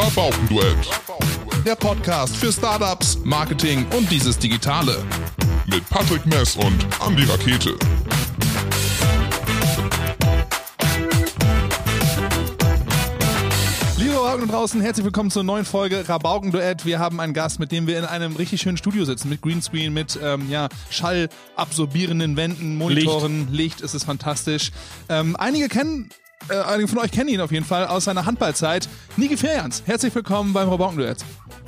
Rabaukenduett. Der Podcast für Startups, Marketing und dieses Digitale. Mit Patrick Mess und Andy Rakete. Liebe Rabauken draußen, herzlich willkommen zur neuen Folge Rabauken-Duett. Wir haben einen Gast, mit dem wir in einem richtig schönen Studio sitzen, mit Greenscreen, mit ähm, ja, schallabsorbierenden Wänden, Monitoren, Licht, es ist fantastisch. Ähm, einige kennen, äh, einige von euch kennen ihn auf jeden Fall aus seiner Handballzeit. Niki Ferjans, herzlich willkommen beim Rabauken-Duett.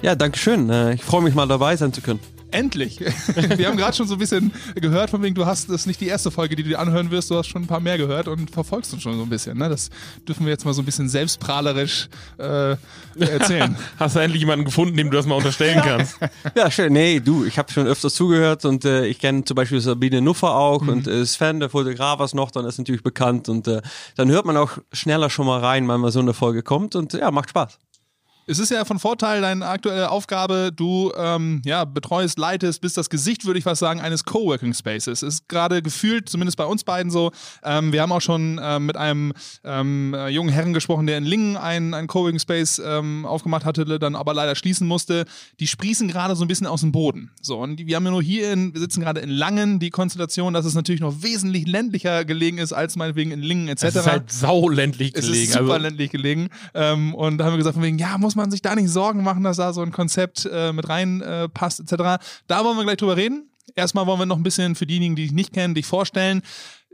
Ja, danke schön. Äh, Ich freue mich mal dabei sein zu können. Endlich! Wir haben gerade schon so ein bisschen gehört, von wegen, du hast, das ist nicht die erste Folge, die du dir anhören wirst, du hast schon ein paar mehr gehört und verfolgst uns schon so ein bisschen. Ne? Das dürfen wir jetzt mal so ein bisschen selbstprahlerisch äh, erzählen. Hast du endlich jemanden gefunden, dem du das mal unterstellen kannst? Ja, schön. Nee, du, ich habe schon öfters zugehört und äh, ich kenne zum Beispiel Sabine Nuffer auch Mhm. und äh, Sven, der Fotograf, was noch, dann ist natürlich bekannt und äh, dann hört man auch schneller schon mal rein, wenn mal so eine Folge kommt und ja, macht Spaß. Es ist ja von Vorteil deine aktuelle Aufgabe. Du ähm, ja, betreust, leitest, bist das Gesicht, würde ich fast sagen, eines Coworking Spaces. Ist gerade gefühlt, zumindest bei uns beiden so. Ähm, wir haben auch schon ähm, mit einem ähm, äh, jungen Herrn gesprochen, der in Lingen einen, einen Coworking Space ähm, aufgemacht hatte, dann aber leider schließen musste. Die sprießen gerade so ein bisschen aus dem Boden. So, und wir haben ja nur hier in, wir sitzen gerade in Langen, die Konstellation, dass es natürlich noch wesentlich ländlicher gelegen ist als meinetwegen in Lingen etc. Es ist halt sauländlich Es gelegen. ist super also, ländlich gelegen. Ähm, und da haben wir gesagt, von wegen, ja, muss man sich da nicht Sorgen machen, dass da so ein Konzept äh, mit rein äh, etc. Da wollen wir gleich drüber reden. Erstmal wollen wir noch ein bisschen für diejenigen, die dich nicht kennen, dich vorstellen.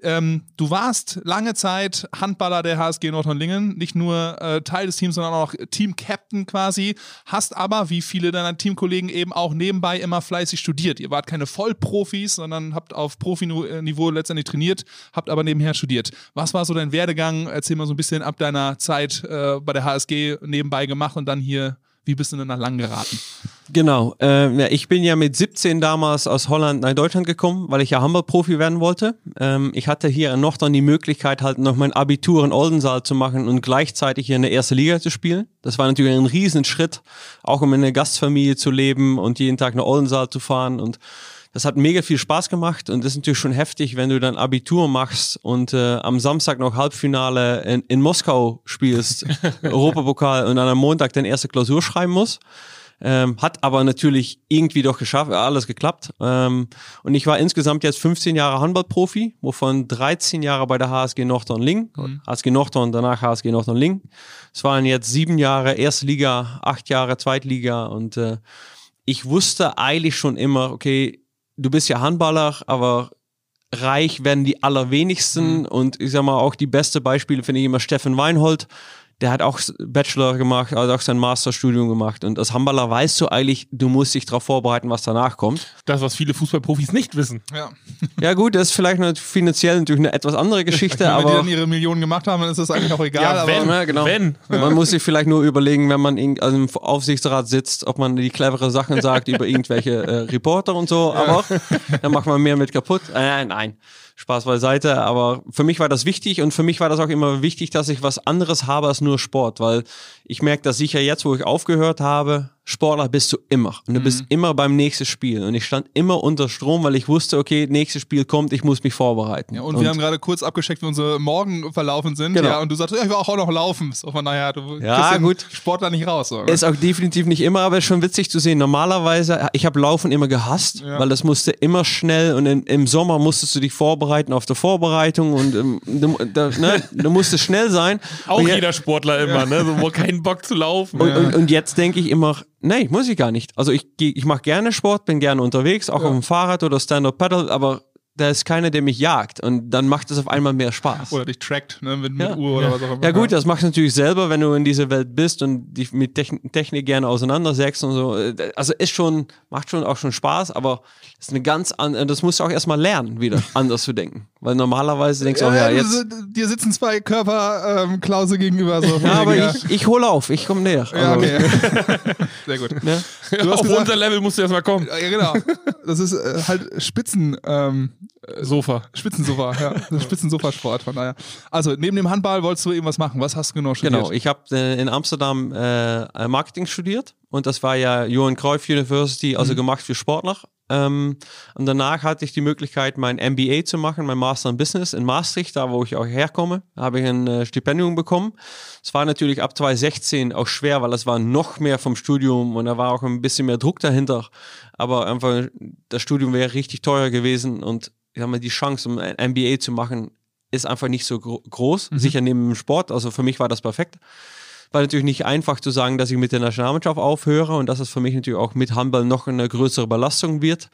Ähm, du warst lange Zeit Handballer der HSG Nordhorn-Lingen, nicht nur äh, Teil des Teams, sondern auch Team-Captain quasi, hast aber, wie viele deiner Teamkollegen eben auch nebenbei immer fleißig studiert. Ihr wart keine Vollprofis, sondern habt auf Profiniveau letztendlich trainiert, habt aber nebenher studiert. Was war so dein Werdegang? Erzähl mal so ein bisschen ab deiner Zeit äh, bei der HSG nebenbei gemacht und dann hier, wie bist du denn nach lang geraten? Genau. Äh, ja, ich bin ja mit 17 damals aus Holland nach Deutschland gekommen, weil ich ja Handballprofi werden wollte. Ähm, ich hatte hier in Nordrhein die Möglichkeit, halt noch mein Abitur in Oldenzaal zu machen und gleichzeitig hier in der ersten Liga zu spielen. Das war natürlich ein Riesenschritt, auch um in einer Gastfamilie zu leben und jeden Tag nach Oldenzaal zu fahren und das hat mega viel Spaß gemacht und das ist natürlich schon heftig, wenn du dann Abitur machst und äh, am Samstag noch Halbfinale in, in Moskau spielst, Europapokal und dann am Montag deine erste Klausur schreiben musst. Ähm, hat aber natürlich irgendwie doch geschafft, alles geklappt. Ähm, und ich war insgesamt jetzt 15 Jahre Handballprofi, wovon 13 Jahre bei der HSG Nordhorn Ling, HSG Nordhorn, danach HSG Nordhorn Ling. Es waren jetzt sieben Jahre Erste Liga, acht Jahre Zweitliga und äh, ich wusste eigentlich schon immer, okay, du bist ja Handballer, aber reich werden die allerwenigsten und ich sag mal auch die beste Beispiele finde ich immer Steffen Weinhold. Der hat auch Bachelor gemacht, hat auch sein Masterstudium gemacht. Und als Handballer weißt du eigentlich, du musst dich darauf vorbereiten, was danach kommt. das, was viele Fußballprofis nicht wissen. Ja. Ja gut, das ist vielleicht finanziell natürlich eine etwas andere Geschichte, Wenn die aber dann ihre Millionen gemacht haben, dann ist das eigentlich auch egal. aber wenn, Ja, genau. wenn. man muss sich vielleicht nur überlegen, wenn man in, also im Aufsichtsrat sitzt, ob man die clevere Sachen sagt über irgendwelche äh, Reporter und so, aber dann macht man mehr mit kaputt. Äh, nein, Spaß beiseite, aber für mich war das wichtig und für mich war das auch immer wichtig, dass ich was anderes habe als nur Sport, weil ich merke, dass sicher jetzt, wo ich aufgehört habe, Sportler bist du immer und du bist immer beim nächsten Spiel und ich stand immer unter Strom, weil ich wusste, okay, nächstes Spiel kommt, ich muss mich vorbereiten. Ja, und, wir haben gerade kurz abgecheckt, wie unsere Morgen verlaufen sind. Genau. Ja, und du sagst, ja, ich will auch noch laufen. So von naja, du Ja, gut. Sportler nicht raus. So, ne? Ist auch definitiv nicht immer, aber ist schon witzig zu sehen. Normalerweise, ich habe Laufen immer gehasst, Ja. weil das musste immer schnell und in, im Sommer musstest du dich vorbereiten auf der Vorbereitung und ähm, du, da, ne, du musstest schnell sein. Auch und, je- jeder Sportler immer, ne? So, wo keinen Bock zu laufen. und, und, und jetzt denke ich immer, nee, muss ich gar nicht. Also ich, ich mache gerne Sport, bin gerne unterwegs, auch auf dem Fahrrad oder Stand-Up-Paddle, aber da ist keiner, der mich jagt und dann macht es auf einmal mehr Spaß. Oder dich trackt, ne, mit, mit Ja. Uhr oder was auch immer. Ja gut, das machst du natürlich selber, wenn du in dieser Welt bist und dich mit Techn Technik gerne auseinandersetzt und so. Äh, Also ist schon, macht schon auch schon Spaß, aber ist eine ganz andere, das musst du auch erstmal lernen, wieder anders zu denken. Weil normalerweise denkst du, Ja, auch, ja, ja, jetzt. dir sitzen zwei Körper ähm, gegenüber. So, Ja, aber ja, ich, ich hole auf, ich komme näher. Ja, Also, okay. Sehr gut. ne? Du hast Auf gesagt, unser Level musst du erstmal kommen. ja, genau. Das ist äh, halt Spitzen, ähm, Sofa. Spitzensofa, ja. Das Spitzensofasport, von daher. Also, neben dem Handball wolltest du irgendwas machen. Was hast du genau studiert? Genau, ich habe äh, in Amsterdam äh, Marketing studiert und das war ja Johan Cruyff University, also gemacht für Sportler. Ähm, und danach hatte ich die Möglichkeit, mein MBA zu machen, mein Master in Business in Maastricht, da wo ich auch herkomme, habe ich ein äh, Stipendium bekommen. Es war natürlich ab 2016 auch schwer, weil es war noch mehr vom Studium und da war auch ein bisschen mehr Druck dahinter. Aber einfach, das Studium wäre richtig teuer gewesen und ich sag mal, die Chance, um ein MBA zu machen, ist einfach nicht so gro groß. Mhm. Sicher neben dem Sport. Also für mich war das perfekt. War natürlich nicht einfach zu sagen, dass ich mit der Nationalmannschaft aufhöre und dass es für mich natürlich auch mit Handball noch eine größere Belastung wird.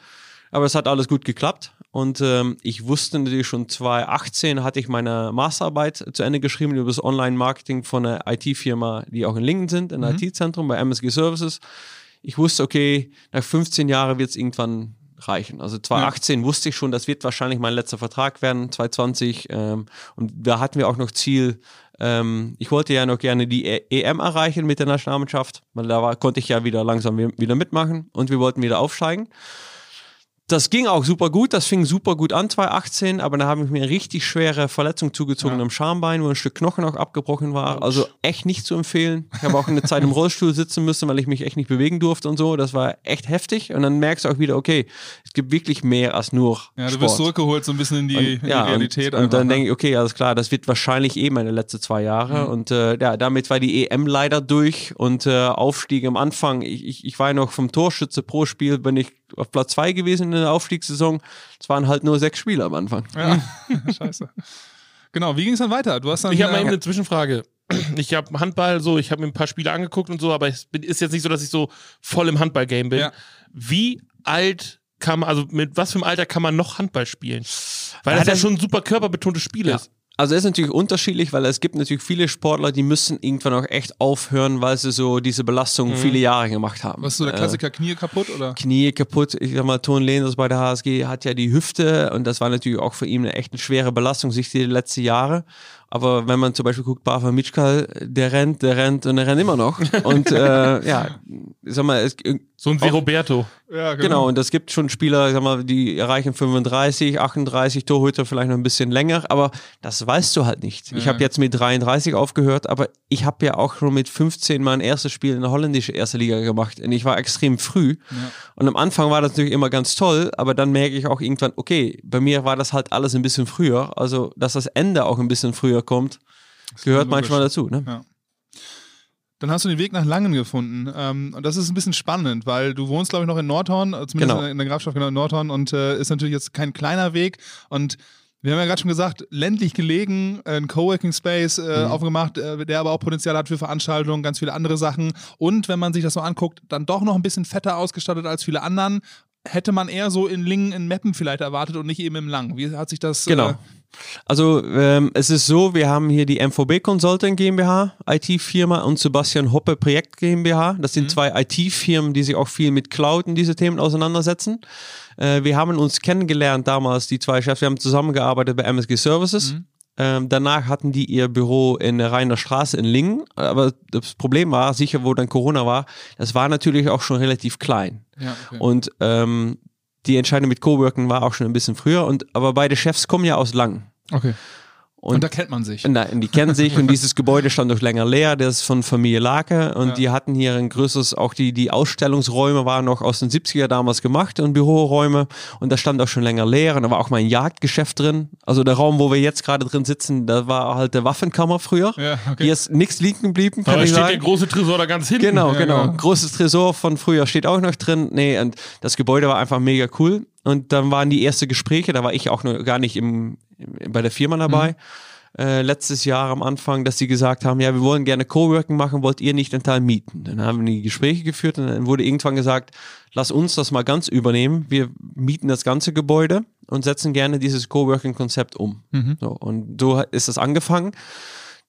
Aber es hat alles gut geklappt und ähm, ich wusste natürlich schon 2018 hatte ich meine Masterarbeit zu Ende geschrieben über das Online-Marketing von einer IT-Firma, die auch in Lingen sind, ein IT-Zentrum bei MSG Services. Ich wusste, okay, nach 15 Jahren wird es irgendwann reichen. Also 2018 wusste ich schon, das wird wahrscheinlich mein letzter Vertrag werden, 2020. Ähm, und da hatten wir auch noch Ziel, ähm, ich wollte ja noch gerne die E- EM erreichen mit der Nationalmannschaft, weil da war, konnte ich ja wieder langsam wi- wieder mitmachen und wir wollten wieder aufsteigen. Das ging auch super gut, das fing super gut an 2018, aber dann habe ich mir eine richtig schwere Verletzung zugezogen Ja. am Schambein, wo ein Stück Knochen auch abgebrochen war. Also echt nicht zu empfehlen. Ich habe auch eine Zeit im Rollstuhl sitzen müssen, weil ich mich echt nicht bewegen durfte und so. Das war echt heftig. Und dann merkst du auch wieder, okay, es gibt wirklich mehr als nur Ja, du Sport. wirst zurückgeholt so ein bisschen in die, in die Ja, Realität. und, und einfach, dann ne? denke ich, okay, alles klar, das wird wahrscheinlich eh meine letzten zwei Jahre. Mhm. Und äh, ja, damit war die EM leider durch und äh, Aufstieg am Anfang. Ich, ich, ich war ja noch vom Torschütze pro Spiel, bin ich auf Platz zwei gewesen in der Aufstiegssaison. Es waren halt nur sechs Spiele am Anfang. Ja, scheiße. Genau, wie ging es dann weiter? Du hast dann. Ich habe mal eben äh, eine Zwischenfrage. Ich habe Handball so, ich habe mir ein paar Spiele angeguckt und so, aber es ist jetzt nicht so, dass ich so voll im Handball-Game bin. Ja. Wie alt kann man, also mit was für einem Alter kann man noch Handball spielen? Weil Ja, das ja schon ein super körperbetontes Spiel Ja. ist. Also es ist natürlich unterschiedlich, weil es gibt natürlich viele Sportler, die müssen irgendwann auch echt aufhören, weil sie so diese Belastung viele Jahre gemacht haben. was ist so der Äh, Klassiker, Knie kaputt oder? Knie kaputt. Ich sag mal, Ton Lehners bei der HSG hat ja die Hüfte und das war natürlich auch für ihn eine echt eine schwere Belastung, sich die letzten Jahre. Aber wenn man zum Beispiel guckt, Bava Mitschkal, der rennt, der rennt und der rennt immer noch. Und äh, ja, ich sag mal, es, So ein wie Roberto. Ja, Genau, und es gibt schon Spieler, sag mal, die erreichen 35, 38, Torhüter vielleicht noch ein bisschen länger, aber das weißt du halt nicht. Ich Ja. habe jetzt mit 33 aufgehört, aber ich habe ja auch schon mit 15 mein erstes Spiel in der holländischen erste Liga gemacht und ich war extrem früh. Und am Anfang war das natürlich immer ganz toll, aber dann merke ich auch irgendwann, okay, bei mir war das halt alles ein bisschen früher, also dass das Ende auch ein bisschen früher kommt, gehört logisch. manchmal dazu. Ne? Ja. Dann hast du den Weg nach Langen gefunden. Ähm, und das ist ein bisschen spannend, weil du wohnst, glaube ich, noch in Nordhorn, äh, zumindest Genau. in der Grafschaft genau in Nordhorn und äh, ist natürlich jetzt kein kleiner Weg. Und wir haben ja gerade schon gesagt, ländlich gelegen, äh, ein Coworking Space äh, Mhm. aufgemacht, äh, der aber auch Potenzial hat für Veranstaltungen, ganz viele andere Sachen. Und wenn man sich das so anguckt, dann doch noch ein bisschen fetter ausgestattet als viele anderen. Hätte man eher so in Lingen, in Meppen vielleicht erwartet und nicht eben im Lang. Wie hat sich das. Genau. Äh, Also ähm, es ist so, wir haben hier die MVB Consulting GmbH, IT-Firma und Sebastian Hoppe Projekt GmbH. Das sind zwei IT-Firmen, die sich auch viel mit Cloud und diese Themen auseinandersetzen. Äh, wir haben uns kennengelernt damals, die zwei Chefs, wir haben zusammengearbeitet bei MSG Services. Ähm, danach hatten die ihr Büro in der Rheiner Straße in Lingen. Aber das Problem war, sicher wo dann Corona war, das war natürlich auch schon relativ klein. ja, okay. Und ähm, die Entscheidung mit Coworking war auch schon ein bisschen früher. Und, aber beide Chefs kommen ja aus Lang. okay. Und, Und da kennt man sich. Nein, die kennen sich und dieses Gebäude stand doch länger leer, das ist von Familie Lake und Ja. die hatten hier ein größeres, auch die, die Ausstellungsräume waren noch aus den 70er damals gemacht und Büroräume und da stand auch schon länger leer und da war auch mal ein Jagdgeschäft drin. Also der Raum, wo wir jetzt gerade drin sitzen, da war halt der Waffenkammer früher. Ja, okay. Hier ist nichts liegen geblieben, kann Aber da ich steht sagen. der große Tresor da ganz hinten. Genau, Ja, genau. genau. Großes Tresor von früher steht auch noch drin. Nee, und das Gebäude war einfach mega cool. Und dann waren die ersten Gespräche, da war ich auch noch gar nicht im, bei der Firma dabei. Äh, letztes Jahr am Anfang, dass sie gesagt haben, ja, wir wollen gerne Coworking machen, wollt ihr nicht einen Teil mieten? Dann haben wir die Gespräche geführt und dann wurde irgendwann gesagt, lass uns das mal ganz übernehmen. Wir mieten das ganze Gebäude und setzen gerne dieses Coworking-Konzept um. So, und so ist das angefangen.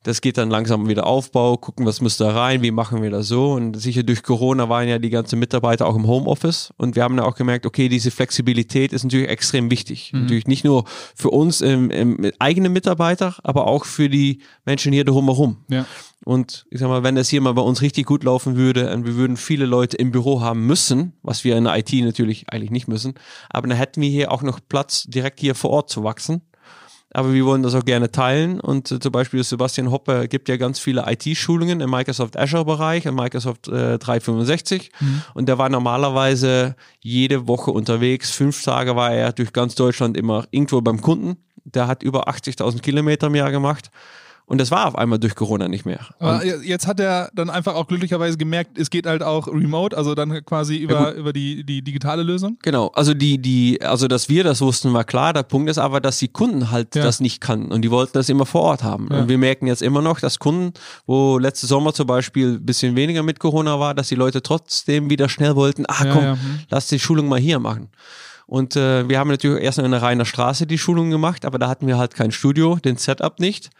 Das geht dann langsam wieder Aufbau, gucken, was müsste da rein, wie machen wir das so. Und sicher durch Corona waren ja die ganzen Mitarbeiter auch im Homeoffice. Und wir haben dann auch gemerkt, okay, diese Flexibilität ist natürlich extrem wichtig. Natürlich nicht nur für uns im, im eigenen Mitarbeiter, aber auch für die Menschen hier drumherum. Ja. Und ich sag mal, wenn das hier mal bei uns richtig gut laufen würde und wir würden viele Leute im Büro haben müssen, was wir in der IT natürlich eigentlich nicht müssen, aber dann hätten wir hier auch noch Platz, direkt hier vor Ort zu wachsen. Aber wir wollen das auch gerne teilen. Und äh, zum Beispiel Sebastian Hoppe gibt ja ganz viele IT-Schulungen im Microsoft Azure-Bereich, im Microsoft äh, 365. Mhm. Und der war normalerweise jede Woche unterwegs. Fünf Tage war er durch ganz Deutschland immer irgendwo beim Kunden. Der hat über 80.000 Kilometer im Jahr gemacht. Und das war auf einmal durch Corona nicht mehr. Aber jetzt hat er dann einfach auch glücklicherweise gemerkt, es geht halt auch remote, also dann quasi über, ja, über die, die digitale Lösung. Genau, also die, die, also dass wir das wussten, war klar. Der Punkt ist aber, dass die Kunden halt ja. das nicht kannten und die wollten das immer vor Ort haben. Ja. Und wir merken jetzt immer noch, dass Kunden, wo letzte Sommer zum Beispiel ein bisschen weniger mit Corona war, dass die Leute trotzdem wieder schnell wollten, ah komm, hm. lass die Schulung mal hier machen. Und äh, wir haben natürlich erst in der Reiner Straße die Schulung gemacht, aber da hatten wir halt kein Studio, den Setup nicht.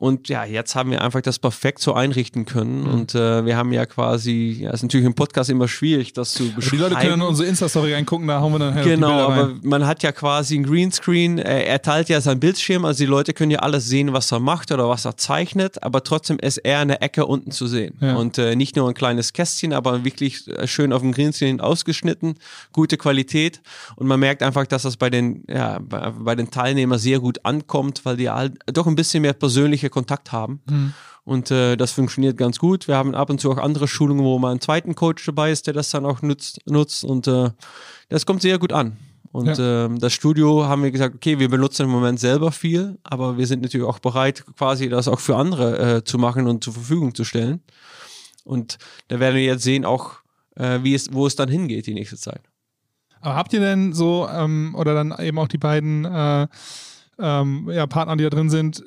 Und ja, jetzt haben wir einfach das perfekt so einrichten können. Mhm. Und äh, wir haben ja quasi, ja, ist natürlich im Podcast immer schwierig, das zu beschreiben. Die Leute können in unsere Insta-Story reingucken, da hauen wir dann halt Genau, aber man hat ja quasi ein Greenscreen. Er, er teilt ja sein Bildschirm, also die Leute können ja alles sehen, was er macht oder was er zeichnet, aber trotzdem ist er eine Ecke unten zu sehen. Ja. Und äh, nicht nur ein kleines Kästchen, aber wirklich äh, schön auf dem Greenscreen ausgeschnitten, gute Qualität. Und man merkt einfach, dass das bei den, ja, bei, bei den Teilnehmern sehr gut ankommt, weil die halt doch ein bisschen mehr persönliche Kontakt haben. Mhm. Und äh, das funktioniert ganz gut. Wir haben ab und zu auch andere Schulungen, wo mal ein zweiten Coach dabei ist, der das dann auch nutzt. nutzt und äh, das kommt sehr gut an. Und ja. ähm, das Studio haben wir gesagt, okay, wir benutzen im Moment selber viel, aber wir sind natürlich auch bereit, quasi das auch für andere äh, zu machen und zur Verfügung zu stellen. Und da werden wir jetzt sehen, auch äh, wie es, wo es dann hingeht die nächste Zeit. Aber habt ihr denn so, ähm, oder dann eben auch die beiden äh, ähm, ja, Partner, die da drin sind,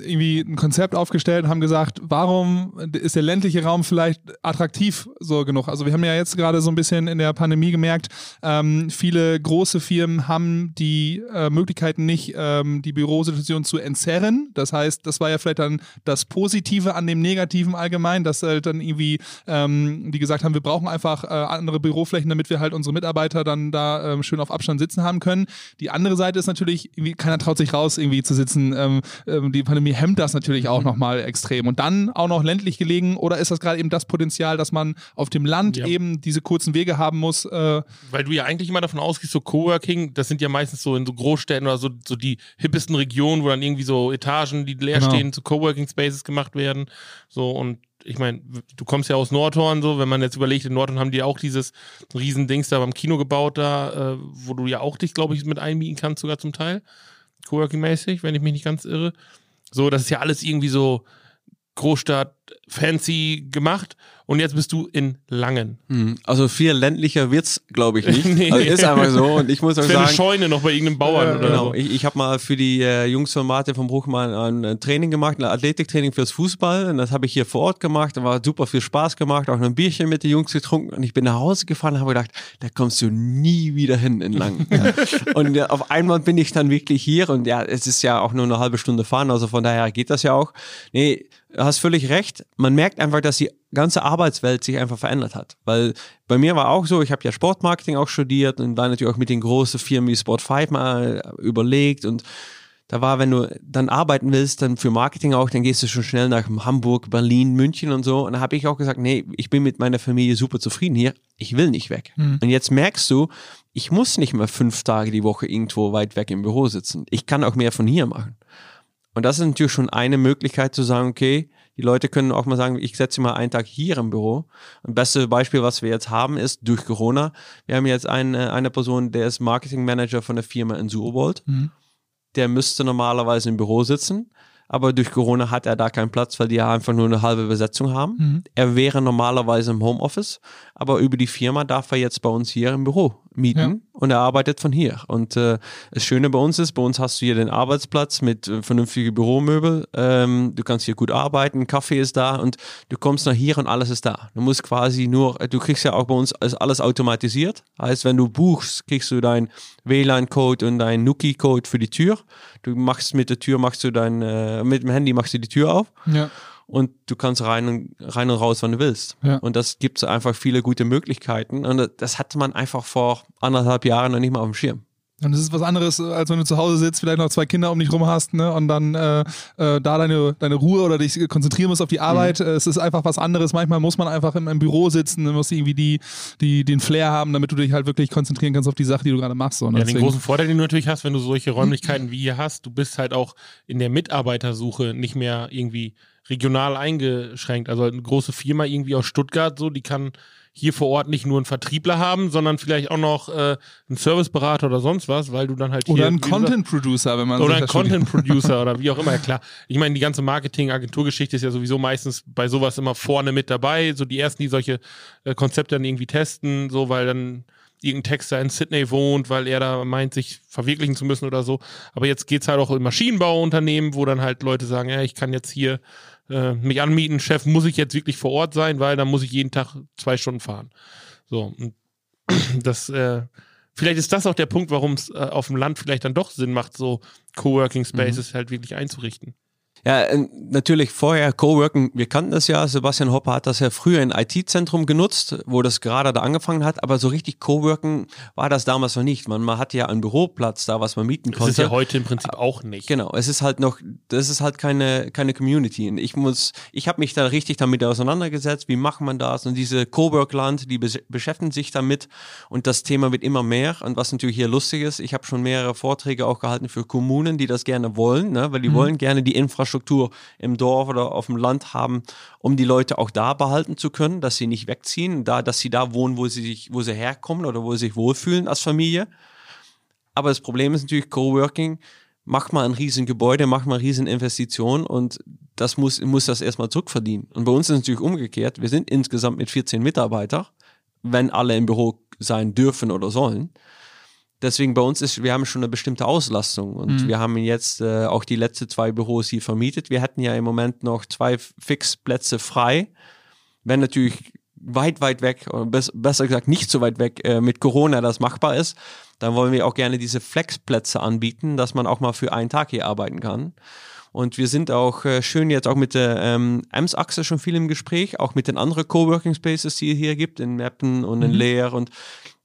irgendwie ein Konzept aufgestellt und haben gesagt, warum ist der ländliche Raum vielleicht attraktiv so genug? Also wir haben ja jetzt gerade so ein bisschen in der Pandemie gemerkt, ähm, viele große Firmen haben die äh, Möglichkeiten nicht, ähm, die Bürosituation zu entzerren. Das heißt, das war ja vielleicht dann das Positive an dem Negativen allgemein, dass halt dann irgendwie ähm, die gesagt haben, wir brauchen einfach äh, andere Büroflächen, damit wir halt unsere Mitarbeiter dann da ähm, schön auf Abstand sitzen haben können. Die andere Seite ist natürlich, keiner traut sich raus irgendwie zu sitzen. Ähm, ähm, die Pandemie hemmt das natürlich auch mhm. nochmal extrem. Und dann auch noch ländlich gelegen oder ist das gerade eben das Potenzial, dass man auf dem Land ja. eben diese kurzen Wege haben muss? Äh Weil du ja eigentlich immer davon ausgehst, so Coworking, das sind ja meistens so in so Großstädten oder so, so die hippesten Regionen, wo dann irgendwie so Etagen, die leer genau. stehen, zu Coworking Spaces gemacht werden. So und ich meine, du kommst ja aus Nordhorn, so, wenn man jetzt überlegt, in Nordhorn haben die auch dieses Riesendings da beim Kino gebaut, da, äh, wo du ja auch dich, glaube ich, mit einmieten kannst, sogar zum Teil. Coworking-mäßig, wenn ich mich nicht ganz irre. So, das ist ja alles irgendwie so Großstadt, fancy gemacht und jetzt bist du in Langen. Hm, also viel ländlicher wird's, glaube ich, nicht. nee. also ist einfach so und ich muss auch sagen... eine Scheune noch bei irgendeinem Bauern äh, oder genau. so. Ich, ich habe mal für die äh, Jungs von Martin vom Bruch mal ein, ein Training gemacht, ein Athletiktraining fürs Fußball und das habe ich hier vor Ort gemacht, da war super viel Spaß gemacht, auch noch ein Bierchen mit den Jungs getrunken und ich bin nach Hause gefahren und habe gedacht, da kommst du nie wieder hin in Langen. ja. Und ja, auf einmal bin ich dann wirklich hier und ja, es ist ja auch nur eine halbe Stunde fahren, also von daher geht das ja auch. Nee, du hast völlig recht. Man merkt einfach, dass die ganze Arbeitswelt sich einfach verändert hat. Weil bei mir war auch so, ich habe ja Sportmarketing auch studiert und war natürlich auch mit den großen Firmen wie Sport 5 mal überlegt und da war, wenn du dann arbeiten willst, dann für Marketing auch, dann gehst du schon schnell nach Hamburg, Berlin, München und so. Und da habe ich auch gesagt, nee, ich bin mit meiner Familie super zufrieden hier. Ich will nicht weg. Mhm. Und jetzt merkst du, ich muss nicht mehr fünf Tage die Woche irgendwo weit weg im Büro sitzen. Ich kann auch mehr von hier machen. Und das ist natürlich schon eine Möglichkeit zu sagen, okay, die Leute können auch mal sagen, ich setze mal einen Tag hier im Büro. Ein bestes Beispiel, was wir jetzt haben, ist durch Corona. Wir haben jetzt eine, eine Person, der ist Marketing Manager von der Firma in Suhrwold. Mhm. Der müsste normalerweise im Büro sitzen aber durch Corona hat er da keinen Platz, weil die ja einfach nur eine halbe Besetzung haben. Mhm. Er wäre normalerweise im Homeoffice, aber über die Firma darf er jetzt bei uns hier im Büro mieten ja. und er arbeitet von hier. Und äh, das Schöne bei uns ist, bei uns hast du hier den Arbeitsplatz mit äh, vernünftigen Büromöbel. Ähm, du kannst hier gut arbeiten, Kaffee ist da und du kommst nach hier und alles ist da. Du musst quasi nur, du kriegst ja auch bei uns alles automatisiert. Heißt, wenn du buchst, kriegst du deinen WLAN-Code und deinen Nuki-Code für die Tür. Du machst mit der Tür, machst du dein, äh, mit dem Handy machst du die Tür auf. Ja und du kannst rein und, rein und raus, wann du willst. Ja. Und das gibt einfach viele gute Möglichkeiten. Und das hatte man einfach vor anderthalb Jahren noch nicht mal auf dem Schirm. Und das ist was anderes, als wenn du zu Hause sitzt, vielleicht noch zwei Kinder um dich rum hast, ne, und dann äh, äh, da deine, deine Ruhe oder dich konzentrieren musst auf die Arbeit. Mhm. Es ist einfach was anderes. Manchmal muss man einfach im, im Büro sitzen, muss irgendwie die, die, den Flair haben, damit du dich halt wirklich konzentrieren kannst auf die Sache, die du gerade machst. So, ne? Ja, den großen Vorteil, den du natürlich hast, wenn du solche Räumlichkeiten wie hier hast, du bist halt auch in der Mitarbeitersuche nicht mehr irgendwie regional eingeschränkt. Also eine große Firma irgendwie aus Stuttgart, so, die kann hier vor Ort nicht nur einen Vertriebler haben, sondern vielleicht auch noch äh, einen Serviceberater oder sonst was, weil du dann halt oder einen Content Producer, wenn man oder einen Content Producer oder wie auch immer, ja klar. Ich meine, die ganze Marketing-Agenturgeschichte ist ja sowieso meistens bei sowas immer vorne mit dabei, so die ersten, die solche äh, Konzepte dann irgendwie testen, so weil dann irgendein Texter in Sydney wohnt, weil er da meint, sich verwirklichen zu müssen oder so. Aber jetzt geht's halt auch in Maschinenbauunternehmen, wo dann halt Leute sagen, ja, ich kann jetzt hier äh, mich anmieten, Chef, muss ich jetzt wirklich vor Ort sein, weil dann muss ich jeden Tag zwei Stunden fahren. So, und das, äh, vielleicht ist das auch der Punkt, warum es äh, auf dem Land vielleicht dann doch Sinn macht, so Coworking Spaces mhm. halt wirklich einzurichten. Ja, äh, natürlich vorher Coworking, wir kannten das ja, Sebastian Hopper hat das ja früher in IT-Zentrum genutzt, wo das gerade da angefangen hat, aber so richtig Coworking war das damals noch nicht. Man, man hatte ja einen Büroplatz da, was man mieten konnte. Das ist ja heute im Prinzip auch nicht. Genau, es ist halt noch, das ist halt keine, keine Community. Und ich muss, ich habe mich da richtig damit auseinandergesetzt, wie macht man das? Und diese Cowork-Land, die beschäftigen sich damit und das Thema wird immer mehr. Und was natürlich hier lustig ist, ich habe schon mehrere Vorträge auch gehalten für Kommunen, die das gerne wollen, ne? weil die mhm. wollen gerne die Infrastruktur Infrastruktur im Dorf oder auf dem Land haben, um die Leute auch da behalten zu können, dass sie nicht wegziehen, da, dass sie da wohnen, wo sie sich, wo sie herkommen oder wo sie sich wohlfühlen als Familie. Aber das Problem ist natürlich Coworking. Macht mal ein riesen Gebäude, macht mal riesen Investition und das muss, muss das erstmal zurückverdienen. Und bei uns ist es natürlich umgekehrt. Wir sind insgesamt mit 14 Mitarbeitern, wenn alle im Büro sein dürfen oder sollen deswegen bei uns ist, wir haben schon eine bestimmte Auslastung und mhm. wir haben jetzt äh, auch die letzten zwei Büros hier vermietet. Wir hätten ja im Moment noch zwei Fixplätze frei. Wenn natürlich weit, weit weg, oder besser gesagt nicht so weit weg äh, mit Corona das machbar ist, dann wollen wir auch gerne diese Flexplätze anbieten, dass man auch mal für einen Tag hier arbeiten kann. Und wir sind auch äh, schön jetzt auch mit der ähm, Ems-Achse schon viel im Gespräch, auch mit den anderen Coworking Spaces, die es hier gibt, in Meppen und in mhm. Leer. Und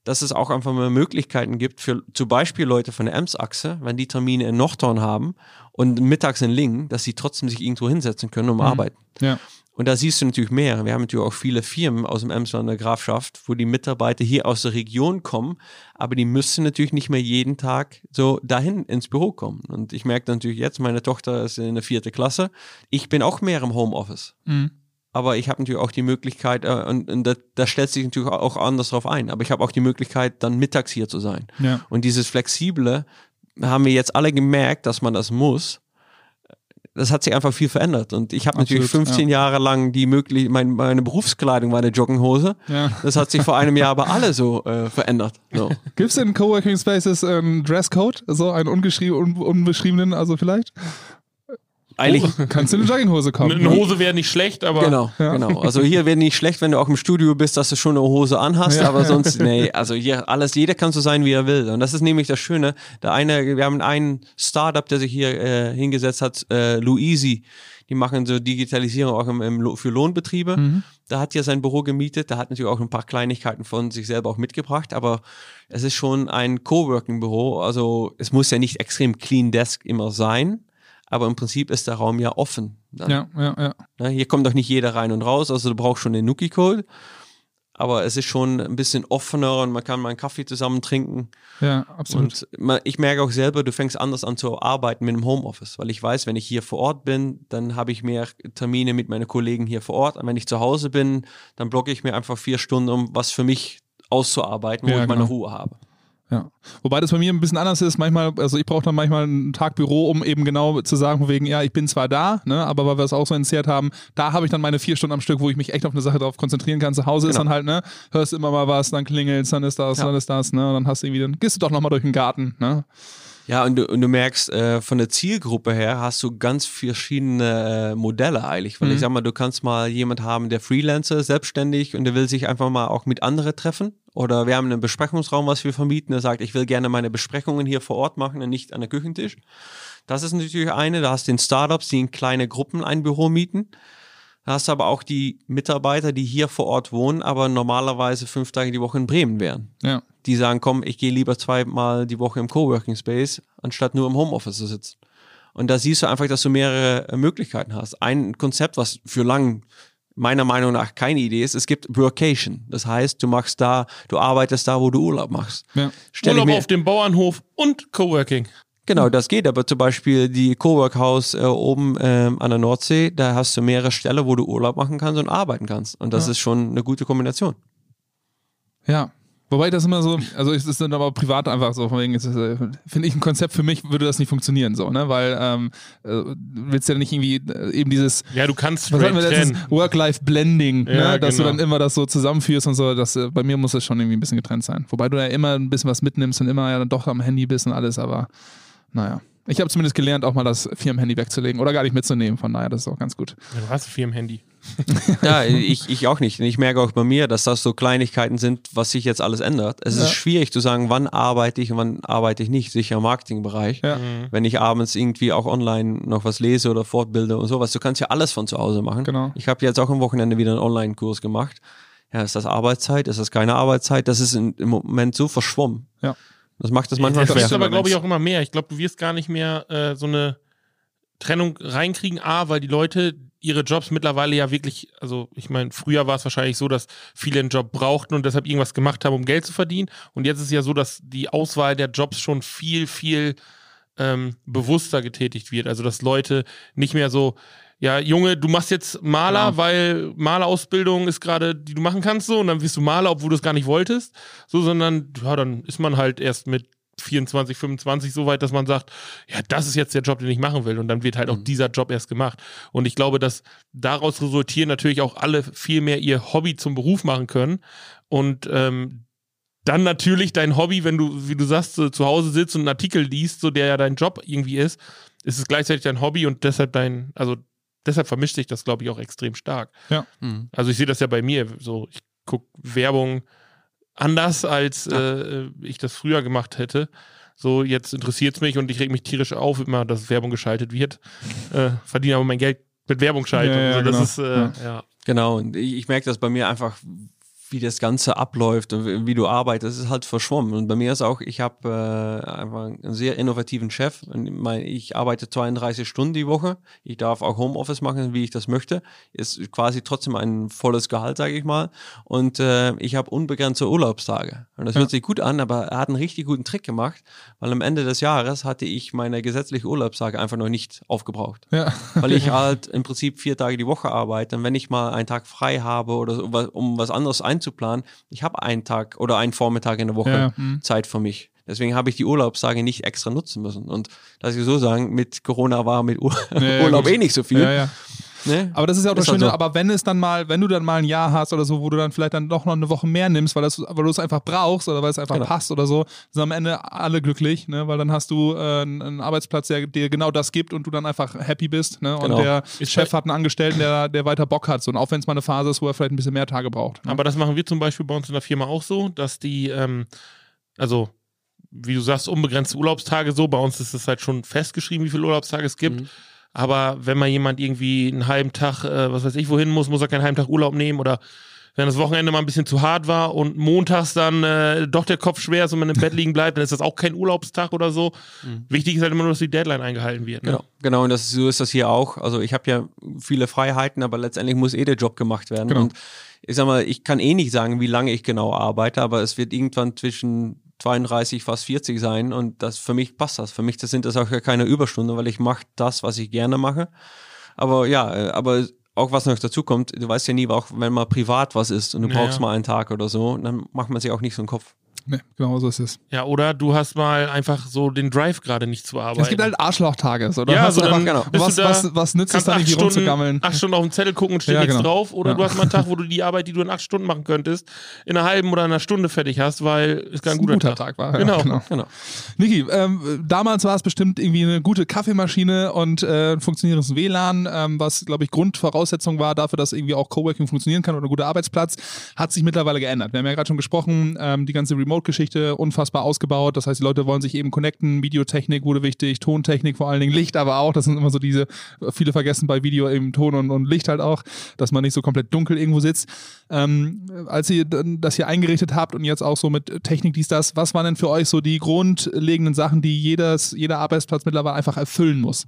dass es auch einfach mal Möglichkeiten gibt für zum Beispiel Leute von der Ems-Achse, wenn die Termine in Nordhorn haben und mittags in Lingen, dass sie trotzdem sich irgendwo hinsetzen können um mhm. arbeiten. Ja. Und da siehst du natürlich mehr. Wir haben natürlich auch viele Firmen aus dem Emslander Grafschaft, wo die Mitarbeiter hier aus der Region kommen, aber die müssen natürlich nicht mehr jeden Tag so dahin ins Büro kommen. Und ich merke natürlich jetzt, meine Tochter ist in der vierten Klasse, ich bin auch mehr im Homeoffice. Mhm aber ich habe natürlich auch die Möglichkeit, äh, und, und da, da, stellt sich natürlich auch anders drauf ein, aber ich habe auch die Möglichkeit, dann mittags hier zu sein. Ja. Und dieses Flexible haben wir jetzt alle gemerkt, dass man das muss. Das hat sich einfach viel verändert. Und ich habe natürlich 15 ja. Jahre lang die möglich, mein, meine Berufskleidung war eine Jogginghose. Ja. Das hat sich vor einem Jahr aber alle so äh, verändert. So. Gibt es in Coworking Spaces einen Dresscode? So einen ungeschrieben, un, unbeschriebenen, also vielleicht? Eigentlich oh, kannst du eine Jogginghose kaufen. Eine Hose wäre nicht schlecht, aber. Genau, ja. genau. Also hier wäre nicht schlecht, wenn du auch im Studio bist, dass du schon eine Hose anhast, ja, aber sonst, nee, also hier alles, jeder kann so sein, wie er will. Und das ist nämlich das Schöne. Der eine, wir haben einen Startup, der sich hier äh, hingesetzt hat, äh, Luisi. Die machen so Digitalisierung auch im, im, für Lohnbetriebe. Mhm. Da hat ja sein Büro gemietet. Da hat natürlich auch ein paar Kleinigkeiten von sich selber auch mitgebracht. Aber es ist schon ein Coworking-Büro. Also es muss ja nicht extrem clean Desk immer sein aber im Prinzip ist der Raum ja offen. Dann. Ja, ja, ja. Hier kommt doch nicht jeder rein und raus, also du brauchst schon den Nuki-Code. Aber es ist schon ein bisschen offener und man kann mal einen Kaffee zusammen trinken. Ja, absolut. Und man, ich merke auch selber, du fängst anders an zu arbeiten mit dem Homeoffice, weil ich weiß, wenn ich hier vor Ort bin, dann habe ich mehr Termine mit meinen Kollegen hier vor Ort. Und wenn ich zu Hause bin, dann blocke ich mir einfach vier Stunden, um was für mich auszuarbeiten, wo ja, ich meine genau. Ruhe habe. Ja. Wobei das bei mir ein bisschen anders ist. Manchmal, also ich brauche dann manchmal einen Tag Büro, um eben genau zu sagen, wegen, ja, ich bin zwar da, ne, aber weil wir es auch so initiiert haben, da habe ich dann meine vier Stunden am Stück, wo ich mich echt auf eine Sache drauf konzentrieren kann. Zu Hause genau. ist dann halt, ne, hörst immer mal was, dann klingelst, dann ist das, ja. dann ist das, ne, und dann hast du irgendwie, dann gehst du doch nochmal durch den Garten, ne. Ja, und du, und du merkst, äh, von der Zielgruppe her hast du ganz verschiedene äh, Modelle eigentlich. Weil mhm. ich sag mal, du kannst mal jemand haben, der Freelancer, selbstständig und der will sich einfach mal auch mit anderen treffen. Oder wir haben einen Besprechungsraum, was wir vermieten, der sagt, ich will gerne meine Besprechungen hier vor Ort machen und nicht an der Küchentisch. Das ist natürlich eine. Da hast du den Startups, die in kleine Gruppen ein Büro mieten. Hast du aber auch die Mitarbeiter, die hier vor Ort wohnen, aber normalerweise fünf Tage die Woche in Bremen wären. Ja. Die sagen, komm, ich gehe lieber zweimal die Woche im Coworking Space, anstatt nur im Homeoffice zu sitzen. Und da siehst du einfach, dass du mehrere äh, Möglichkeiten hast. Ein Konzept, was für lang meiner Meinung nach keine Idee ist, es gibt Workation. Das heißt, du machst da, du arbeitest da, wo du Urlaub machst. Ja. Urlaub auf dem Bauernhof und Coworking. Genau, das geht, aber zum Beispiel die Cowork-Haus äh, oben ähm, an der Nordsee, da hast du mehrere Stellen, wo du Urlaub machen kannst und arbeiten kannst. Und das Ja. ist schon eine gute Kombination. Ja. Wobei das immer so, also es ist dann aber privat einfach so, von wegen, äh, finde ich ein Konzept für mich würde das nicht funktionieren, so, ne? Weil ähm, äh, du willst ja nicht irgendwie äh, eben dieses Ja, du kannst. Work-Life-Blending, Ja, ne? dass genau. du dann immer das so zusammenführst und so. Das, bei mir muss das schon irgendwie ein bisschen getrennt sein. Wobei du ja immer ein bisschen was mitnimmst und immer ja dann doch am Handy bist und alles, aber naja. Ich habe zumindest gelernt, auch mal das Firmenhandy wegzulegen oder gar nicht mitzunehmen. Von daher, das ist auch ganz gut. Ja, du hast viel im Handy. Ja, ich, ich auch nicht. Ich merke auch bei mir, dass das so Kleinigkeiten sind, was sich jetzt alles ändert. Es Ja. ist schwierig zu sagen, wann arbeite ich und wann arbeite ich nicht, sicher im Marketingbereich. Ja. Wenn ich abends irgendwie auch online noch was lese oder fortbilde und sowas. Du kannst ja alles von zu Hause machen. Genau. Ich habe jetzt auch am Wochenende wieder einen Online-Kurs gemacht. Ja, ist das Arbeitszeit? Ist das keine Arbeitszeit? Das ist im Moment so verschwommen. Ja. Das macht das manchmal Das schwer. ist aber, glaube ich, auch immer mehr. Ich glaube, du wirst gar nicht mehr äh, so eine Trennung reinkriegen. A, weil die Leute ihre Jobs mittlerweile ja wirklich, also ich meine, früher war es wahrscheinlich so, dass viele einen Job brauchten und deshalb irgendwas gemacht haben, um Geld zu verdienen. Und jetzt ist es ja so, dass die Auswahl der Jobs schon viel, viel ähm, bewusster getätigt wird. Also dass Leute nicht mehr so, ja, Junge, du machst jetzt Maler, Ja. weil Malerausbildung ist gerade, die du machen kannst so, und dann wirst du Maler, obwohl du es gar nicht wolltest. So, sondern, ja, dann ist man halt erst mit 24, 25 so weit, dass man sagt, ja, das ist jetzt der Job, den ich machen will. Und dann wird halt auch dieser Job erst gemacht. Und ich glaube, dass daraus resultieren natürlich auch alle viel mehr ihr Hobby zum Beruf machen können. Und ähm, dann natürlich dein Hobby, wenn du, wie du sagst, so zu Hause sitzt und einen Artikel liest, so der ja dein Job irgendwie ist, ist es gleichzeitig dein Hobby und deshalb dein, also deshalb vermischt sich das, glaube ich, auch extrem stark. Mhm. Also ich sehe das ja bei mir so, ich gucke Werbung anders, als äh, ich das früher gemacht hätte. So, jetzt interessiert es mich und ich reg mich tierisch auf, immer, dass Werbung geschaltet wird. Äh, verdiene aber mein Geld mit Werbung schalten. Ja, ja, also das genau. ist, äh, Ja. ja. Genau, und ich, ich merke das bei mir einfach, wie das Ganze abläuft und wie, du arbeitest, ist halt verschwommen. Und bei mir ist auch, ich habe äh, einfach einen sehr innovativen Chef. Und ich arbeite 32 Stunden die Woche. Ich darf auch Homeoffice machen, wie ich das möchte. Ist quasi trotzdem ein volles Gehalt, sage ich mal. Und äh, ich habe unbegrenzte Urlaubstage. Und das Ja. hört sich gut an, aber er hat einen richtig guten Trick gemacht, weil am Ende des Jahres hatte ich meine gesetzliche Urlaubstage einfach noch nicht aufgebraucht Ja. weil ich halt im Prinzip vier Tage die Woche arbeite. Und wenn ich mal einen Tag frei habe oder so, um was anderes einzuplanen, ich habe einen Tag oder einen Vormittag in der Woche Ja, mhm. Zeit für mich. Deswegen habe ich die Urlaubstage nicht extra nutzen müssen. Und dass ich so sagen, mit Corona war mit Ur Ja, Urlaub eh nicht so viel. Ja, ja. Ne? Aber das ist ja auch das halt Schöne, so. aber wenn es dann mal, wenn du dann mal ein Jahr hast oder so, wo du dann vielleicht dann doch noch eine Woche mehr nimmst, weil, das, weil du es einfach brauchst oder weil es einfach Genau. passt oder so, sind am Ende alle glücklich, ne? weil dann hast du äh, einen Arbeitsplatz, der dir genau das gibt und du dann einfach happy bist. Ne? Und Genau. der Ist Chef bei- hat einen Angestellten, der, der weiter Bock hat. So. Und auch wenn es mal eine Phase ist, wo er vielleicht ein bisschen mehr Tage braucht. Ne? Aber das machen wir zum Beispiel bei uns in der Firma auch so, dass die, ähm, also wie du sagst, unbegrenzte Urlaubstage so. Bei uns ist es halt schon festgeschrieben, wie viele Urlaubstage es gibt. Mhm. Aber wenn mal jemand irgendwie einen halben Tag, äh, was weiß ich, wohin muss, muss er keinen halben Tag Urlaub nehmen oder wenn das Wochenende mal ein bisschen zu hart war und montags dann äh, doch der Kopf schwer ist und man im Bett liegen bleibt, dann ist das auch kein Urlaubstag oder so. Wichtig ist halt immer nur, dass die Deadline eingehalten wird. Ne? Genau, genau, und das, so ist das hier auch. Also ich habe ja viele Freiheiten, aber letztendlich muss eh der Job gemacht werden. Genau. Und ich sag mal, ich kann eh nicht sagen, wie lange ich genau arbeite, aber es wird irgendwann zwischen 32, fast 40 sein und das für mich passt das. Für mich das sind das auch keine Überstunden, weil ich mache das, was ich gerne mache. Aber ja, äh, aber auch was noch dazu kommt, du weißt ja nie, auch wenn mal privat was ist und du Ja, brauchst ja. mal einen Tag oder so, dann macht man sich auch nicht so einen Kopf. Nee, genau so ist es. Ja, oder du hast mal einfach so den Drive gerade nicht zu arbeiten. Es gibt halt Arschlochtage. So. Ja, hast so du dann einfach, genau. was, da, was, was nützt es dann acht irgendwie Stunden, rumzugammeln? acht Stunden auf dem Zettel gucken und steht Ja, nichts genau. drauf. Oder Ja. du hast mal einen Tag, wo du die Arbeit, die du in acht Stunden machen könntest, in einer halben oder einer Stunde fertig hast, weil es gar ein guter, Tag. war. Genau. Ja, genau. Genau. Niki, ähm, damals war es bestimmt irgendwie eine gute Kaffeemaschine und äh, ein funktionierendes WLAN, ähm, was, glaube ich, Grundvoraussetzung war dafür, dass irgendwie auch Coworking funktionieren kann oder ein guter Arbeitsplatz, hat sich mittlerweile geändert. Wir haben ja gerade schon gesprochen, ähm, die ganze Remote-Geschichte unfassbar ausgebaut. Das heißt, die Leute wollen sich eben connecten. Videotechnik wurde wichtig, Tontechnik vor allen Dingen, Licht aber auch. Das sind immer so diese, viele vergessen bei Video eben Ton und, und Licht halt auch, dass man nicht so komplett dunkel irgendwo sitzt. Ähm, als ihr das hier eingerichtet habt und jetzt auch so mit Technik dies, das, was waren denn für euch so die grundlegenden Sachen, die jedes, jeder Arbeitsplatz mittlerweile einfach erfüllen muss?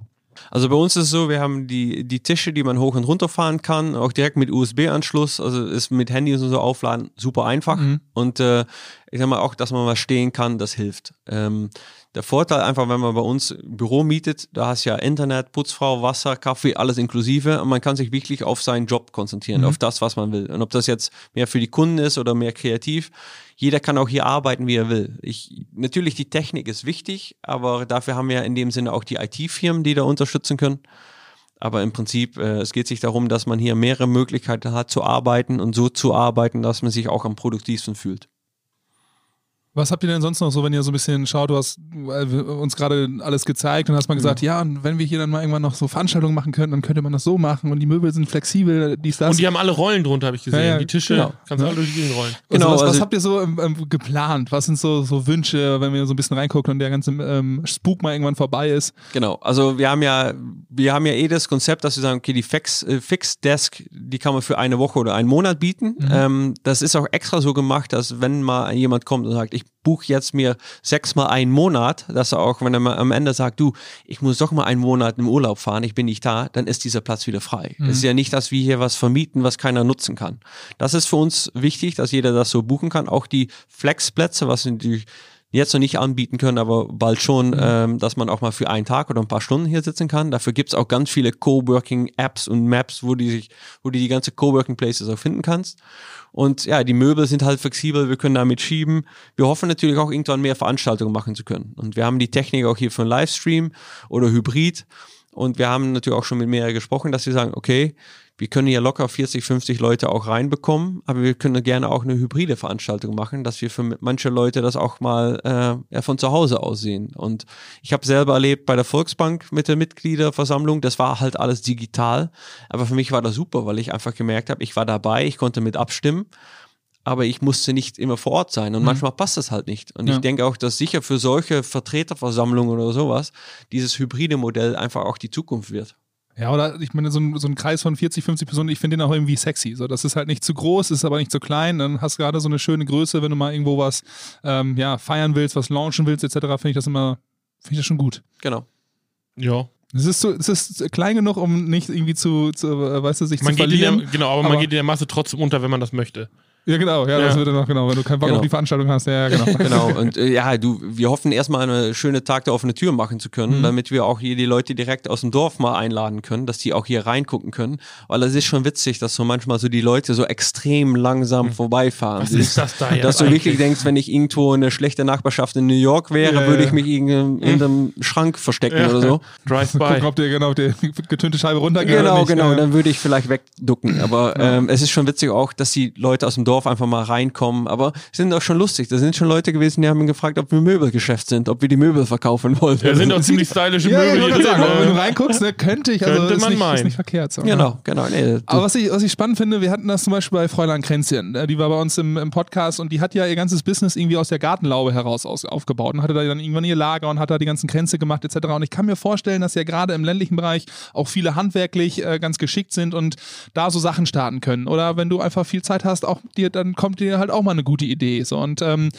Also bei uns ist es so, wir haben die, die Tische, die man hoch und runter fahren kann, auch direkt mit USB-Anschluss. Also ist mit Handys und so aufladen super einfach. Mhm. Und äh, ich sag mal auch, dass man mal stehen kann, das hilft. Ähm, der Vorteil einfach, wenn man bei uns ein Büro mietet, da hast du ja Internet, Putzfrau, Wasser, Kaffee, alles inklusive und man kann sich wirklich auf seinen Job konzentrieren, mhm. auf das, was man will. Und ob das jetzt mehr für die Kunden ist oder mehr kreativ, jeder kann auch hier arbeiten, wie er will. Ich, natürlich, die Technik ist wichtig, aber dafür haben wir in dem Sinne auch die IT-Firmen, die da unterstützen können. Aber im Prinzip, äh, es geht sich darum, dass man hier mehrere Möglichkeiten hat zu arbeiten und so zu arbeiten, dass man sich auch am produktivsten fühlt. Was habt ihr denn sonst noch so, wenn ihr so ein bisschen schaut, du hast uns gerade alles gezeigt und hast mal gesagt, ja. ja, und wenn wir hier dann mal irgendwann noch so Veranstaltungen machen könnten, dann könnte man das so machen und die Möbel sind flexibel, dies, das. Und die haben alle Rollen drunter, habe ich gesehen. Ja, ja, die Tische genau. kannst du alle durch die Gegend rollen. Genau. Also was, was, habt ihr so ähm, ähm, geplant? Was sind so, so Wünsche, wenn wir so ein bisschen reingucken und der ganze ähm, Spuk mal irgendwann vorbei ist? Genau. Also wir haben ja, wir haben ja eh das Konzept, dass wir sagen, okay, die Fix, äh, Fix Desk, die kann man für eine Woche oder einen Monat bieten. Mhm. Ähm, das ist auch extra so gemacht, dass wenn mal jemand kommt und sagt, ich buche jetzt mir sechsmal einen Monat, dass er auch, wenn er am Ende sagt, du, ich muss doch mal einen Monat im Urlaub fahren, ich bin nicht da, dann ist dieser Platz wieder frei. Mhm. Es ist ja nicht, dass wir hier was vermieten, was keiner nutzen kann. Das ist für uns wichtig, dass jeder das so buchen kann. Auch die Flexplätze, was natürlich jetzt noch nicht anbieten können, aber bald schon, mhm. ähm, dass man auch mal für einen Tag oder ein paar Stunden hier sitzen kann. Dafür gibt es auch ganz viele Coworking-Apps und Maps, wo die sich, wo du die ganze Coworking-Places auch finden kannst. Und ja, die Möbel sind halt flexibel, wir können damit schieben. Wir hoffen natürlich auch irgendwann mehr Veranstaltungen machen zu können. Und wir haben die Technik auch hier für einen Livestream oder Hybrid. Und wir haben natürlich auch schon mit mehreren gesprochen, dass sie sagen, okay, wir können hier locker 40, 50 Leute auch reinbekommen, aber wir können gerne auch eine hybride Veranstaltung machen, dass wir für manche Leute das auch mal äh, ja, von zu Hause aus sehen. Und ich habe selber erlebt bei der Volksbank mit der Mitgliederversammlung, das war halt alles digital, aber für mich war das super, weil ich einfach gemerkt habe, ich war dabei, ich konnte mit abstimmen aber ich musste nicht immer vor Ort sein und mhm. manchmal passt das halt nicht. Und ja. ich denke auch, dass sicher für solche Vertreterversammlungen oder sowas dieses hybride Modell einfach auch die Zukunft wird. Ja, oder ich meine, so ein, so ein Kreis von 40, 50 Personen, ich finde den auch irgendwie sexy. So, das ist halt nicht zu groß, ist aber nicht zu klein. Dann hast du gerade so eine schöne Größe, wenn du mal irgendwo was ähm, ja, feiern willst, was launchen willst, etc., finde ich das immer, finde ich das schon gut. Genau. Ja. Es ist, so, es ist klein genug, um nicht irgendwie zu, zu äh, weißt du, sich man zu verlieren. Der, genau, aber, aber, man geht in der Masse trotzdem unter, wenn man das möchte. Ja, genau, ja, ja, das wird dann noch, genau, wenn du keinen Bock genau. auf die Veranstaltung hast, ja, genau. genau, und äh, ja, du, wir hoffen erstmal eine schöne Tag der offenen Tür machen zu können, mhm. damit wir auch hier die Leute direkt aus dem Dorf mal einladen können, dass die auch hier reingucken können, weil es ist schon witzig, dass so manchmal so die Leute so extrem langsam mhm. vorbeifahren. Was ist das da jetzt Dass du wirklich denkst, wenn ich irgendwo eine schlechte Nachbarschaft in New York wäre, ja, würde ich mich in, in einem Schrank verstecken oder so. Drive-by. Gucken, ob dir genau die getönte Scheibe runtergeht Genau, genau, dann würde ich vielleicht wegducken, aber ähm, es ist schon witzig auch, dass die Leute aus dem Dorf Dorf einfach mal reinkommen. Aber sind auch schon lustig. Da sind schon Leute gewesen, die haben ihn gefragt, ob wir Möbelgeschäft sind, ob wir die Möbel verkaufen wollen. Ja, sind auch ziemlich stylische ja, Möbel hier drin. Sagen, wenn du reinguckst, ne, könnte ich, also könnte ist, man nicht, meinen. ist nicht verkehrt. So, genau, genau. Nee, Aber was ich, was ich spannend finde, wir hatten das zum Beispiel bei Fräulein Kränzchen. Die war bei uns im, im Podcast und die hat ja ihr ganzes Business irgendwie aus der Gartenlaube heraus aus, aufgebaut und hatte da dann irgendwann ihr Lager und hat da die ganzen Kränze gemacht etc. Und ich kann mir vorstellen, dass ja gerade im ländlichen Bereich auch viele handwerklich äh, ganz geschickt sind und da so Sachen starten können. Oder wenn du einfach viel Zeit hast, auch dir, dann kommt dir halt auch mal eine gute Idee. So, und ähm,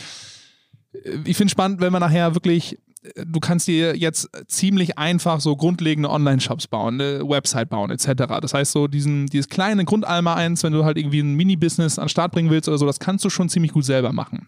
ich finde spannend, wenn man nachher wirklich du kannst dir jetzt ziemlich einfach so grundlegende Online-Shops bauen, eine Website bauen, etc. Das heißt, so diesen, dieses kleine Grundalma 1, wenn du halt irgendwie ein Mini-Business an den Start bringen willst oder so, das kannst du schon ziemlich gut selber machen.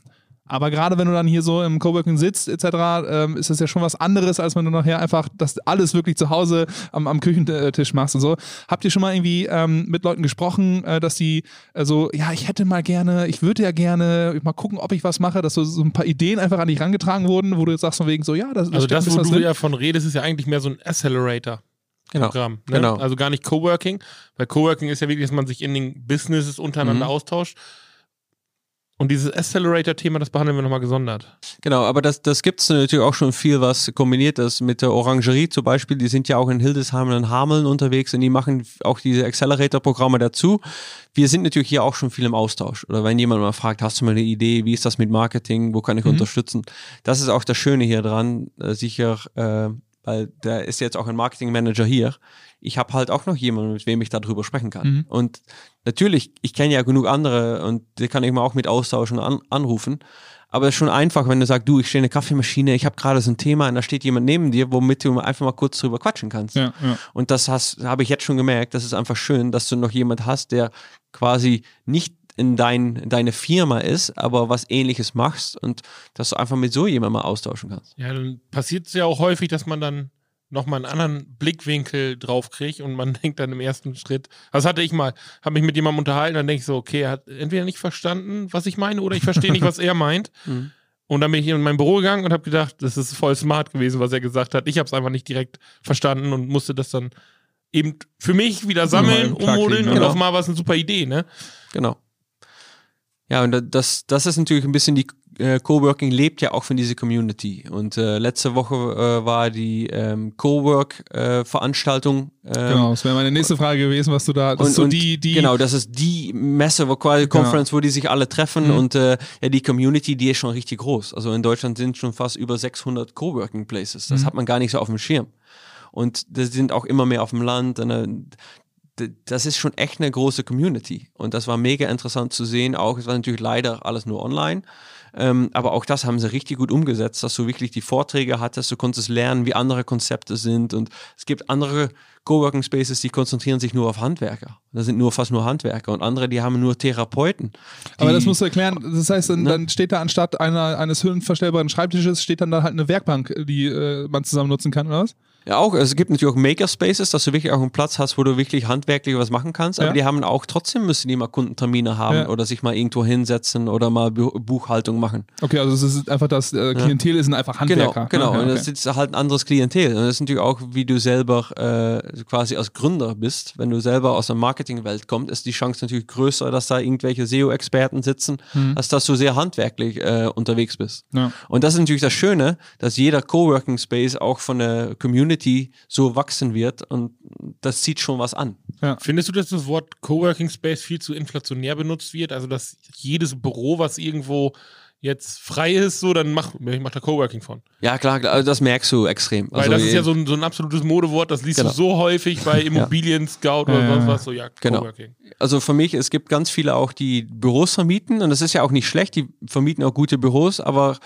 Aber gerade wenn du dann hier so im Coworking sitzt, etc., ähm, ist das ja schon was anderes, als wenn du nachher einfach das alles wirklich zu Hause am, am Küchentisch machst und so. Habt ihr schon mal irgendwie ähm, mit Leuten gesprochen, äh, dass die äh, so, ja, ich hätte mal gerne, ich würde ja gerne mal gucken, ob ich was mache, dass so, so ein paar Ideen einfach an dich rangetragen wurden, wo du jetzt sagst von wegen so, ja, das, das Also das, wo du Sinn. ja von redest, ist ja eigentlich mehr so ein Accelerator. Genau. Programm. Ne? genau. Also gar nicht Coworking, weil Coworking ist ja wirklich, dass man sich in den Businesses untereinander mhm. austauscht Und dieses Accelerator-Thema, das behandeln wir nochmal gesondert. Genau, aber das, das gibt es natürlich auch schon viel, was kombiniert ist mit der Orangerie zum Beispiel. Die sind ja auch in Hildesheim und Hameln unterwegs und die machen auch diese Accelerator-Programme dazu. Wir sind natürlich hier auch schon viel im Austausch. Oder wenn jemand mal fragt, hast du mal eine Idee, wie ist das mit Marketing, wo kann ich mhm. unterstützen? Das ist auch das Schöne hier dran, äh, sicher, äh, weil da ist jetzt auch ein Marketing-Manager hier ich habe halt auch noch jemanden, mit wem ich darüber sprechen kann. Mhm. Und natürlich, ich kenne ja genug andere und die kann ich mal auch mit austauschen und an, anrufen. Aber es ist schon einfach, wenn du sagst, du, ich stehe in der Kaffeemaschine, ich habe gerade so ein Thema und da steht jemand neben dir, womit du einfach mal kurz drüber quatschen kannst. Ja, ja. Und das habe ich jetzt schon gemerkt, das ist einfach schön, dass du noch jemand hast, der quasi nicht in, dein, in deine Firma ist, aber was ähnliches machst und dass du einfach mit so jemandem mal austauschen kannst. Ja, dann passiert es ja auch häufig, dass man dann nochmal einen anderen Blickwinkel drauf kriege und man denkt dann im ersten Schritt, das hatte ich mal, habe mich mit jemandem unterhalten, dann denke ich so, okay, er hat entweder nicht verstanden, was ich meine, oder ich verstehe nicht, was er meint. Mhm. Und dann bin ich in mein Büro gegangen und habe gedacht, das ist voll smart gewesen, was er gesagt hat. Ich habe es einfach nicht direkt verstanden und musste das dann eben für mich wieder sammeln, ummodeln und genau. auf mal was eine super Idee, ne? Genau. Ja, und das, das ist natürlich ein bisschen die äh, Coworking lebt ja auch von dieser Community. Und äh, letzte Woche äh, war die ähm, Cowork-Veranstaltung. Äh, genau, das wäre meine nächste Frage gewesen, was du da. Das und, so die, die genau, das ist die Messe, wo quasi genau. Conference, wo die sich alle treffen. Mhm. Und äh, ja, die Community, die ist schon richtig groß. Also in Deutschland sind schon fast über 600 Coworking Places. Das mhm. hat man gar nicht so auf dem Schirm. Und das sind auch immer mehr auf dem Land. Und, äh, das ist schon echt eine große Community. Und das war mega interessant zu sehen. Auch, es war natürlich leider alles nur online. Ähm, aber auch das haben sie richtig gut umgesetzt, dass du wirklich die Vorträge hattest, du konntest lernen, wie andere Konzepte sind. Und es gibt andere Coworking Spaces, die konzentrieren sich nur auf Handwerker. Das sind nur fast nur Handwerker und andere, die haben nur Therapeuten. Aber das musst du erklären. Das heißt, dann, ne? dann steht da anstatt einer, eines höhenverstellbaren Schreibtisches, steht dann da halt eine Werkbank, die äh, man zusammen nutzen kann, oder was? Ja, auch. Es gibt natürlich auch Makerspaces, dass du wirklich auch einen Platz hast, wo du wirklich handwerklich was machen kannst. Aber ja. die haben auch trotzdem müssen die mal Kundentermine haben ja. oder sich mal irgendwo hinsetzen oder mal Buchhaltung machen. Okay, also es ist einfach das äh, Klientel ja. sind einfach Handwerker. Genau, genau. Okay. und das ist halt ein anderes Klientel. Und das ist natürlich auch, wie du selber äh, quasi als Gründer bist. Wenn du selber aus der Marketingwelt kommst, ist die Chance natürlich größer, dass da irgendwelche SEO-Experten sitzen, mhm. als dass du sehr handwerklich äh, unterwegs bist. Und das ist natürlich das Schöne, dass jeder Coworking Space auch von der Community Community so wachsen wird und das zieht schon was an. Ja. Findest du, dass das Wort Coworking Space viel zu inflationär benutzt wird? Also, dass jedes Büro, was irgendwo jetzt frei ist, so, dann mach, ich mach da Coworking von. Ja, klar, also das merkst du extrem. Weil also das ist ja so ein, so ein absolutes Modewort, das liest genau. du so häufig bei Immobilien Scout oder ja. was, was so, ja, genau. Coworking. Also für mich, es gibt ganz viele auch, die Büros vermieten und das ist ja auch nicht schlecht, die vermieten auch gute Büros, aber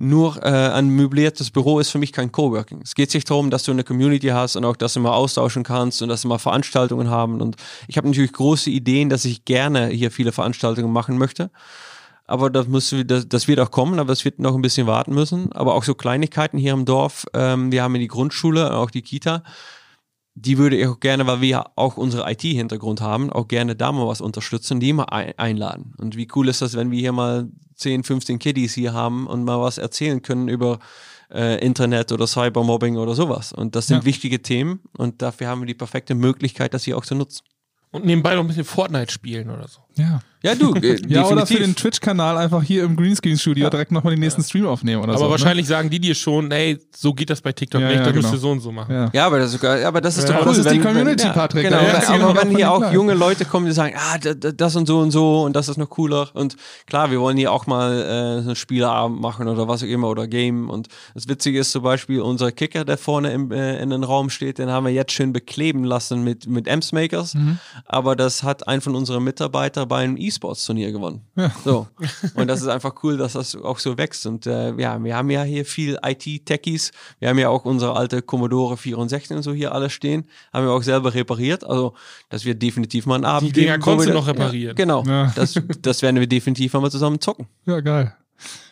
nur äh, ein möbliertes Büro ist für mich kein Coworking. Es geht sich darum, dass du eine Community hast und auch, dass du mal austauschen kannst und dass du mal Veranstaltungen haben. Und ich habe natürlich große Ideen, dass ich gerne hier viele Veranstaltungen machen möchte. Aber das, muss, das, das wird auch kommen, aber es wird noch ein bisschen warten müssen. Aber auch so Kleinigkeiten hier im Dorf. Ähm, wir haben die Grundschule, auch die Kita die würde ich auch gerne, weil wir auch unsere IT-Hintergrund haben, auch gerne da mal was unterstützen, die mal einladen. Und wie cool ist das, wenn wir hier mal 10, 15 Kiddies hier haben und mal was erzählen können über äh, Internet oder Cybermobbing oder sowas. Und das sind ja. wichtige Themen und dafür haben wir die perfekte Möglichkeit, das hier auch zu nutzen. Und nebenbei noch ein bisschen Fortnite spielen oder so. Ja. Ja, du. Äh, ja, oder für den Twitch-Kanal einfach hier im Greenscreen-Studio ja. direkt nochmal den nächsten Stream aufnehmen oder aber so. Aber ne? wahrscheinlich ne? sagen die dir schon, ey, so geht das bei TikTok ja, nicht, ja, da genau. musst du so und so machen. Ja, ja aber, das, sogar, aber das ist doch cool. Das ist wenn, die Community, wenn, Patrick. Genau, aber wenn hier auch junge Leute kommen, die sagen, ah, das und so und so und das ist noch cooler. Und klar, wir wollen hier auch mal äh, einen Spieleabend machen oder was auch immer oder Game. Und das Witzige ist zum Beispiel, unser Kicker, der vorne im, äh, in den Raum steht, den haben wir jetzt schön bekleben lassen mit, mit Amps-Makers. Mhm. Aber das hat ein von unseren Mitarbeitern bei einem E-Sports-Turnier gewonnen. Ja. So. Und das ist einfach cool, dass das auch so wächst. Und äh, ja, wir haben ja hier viel IT-Techies. Wir haben ja auch unsere alte Commodore 64 und so hier alles stehen. Haben wir auch selber repariert. Also, das wird definitiv mal ein Abend Die Dinger konntest du noch reparieren. Ja, genau. Ja. Das, das werden wir definitiv mal zusammen zocken. Ja, geil.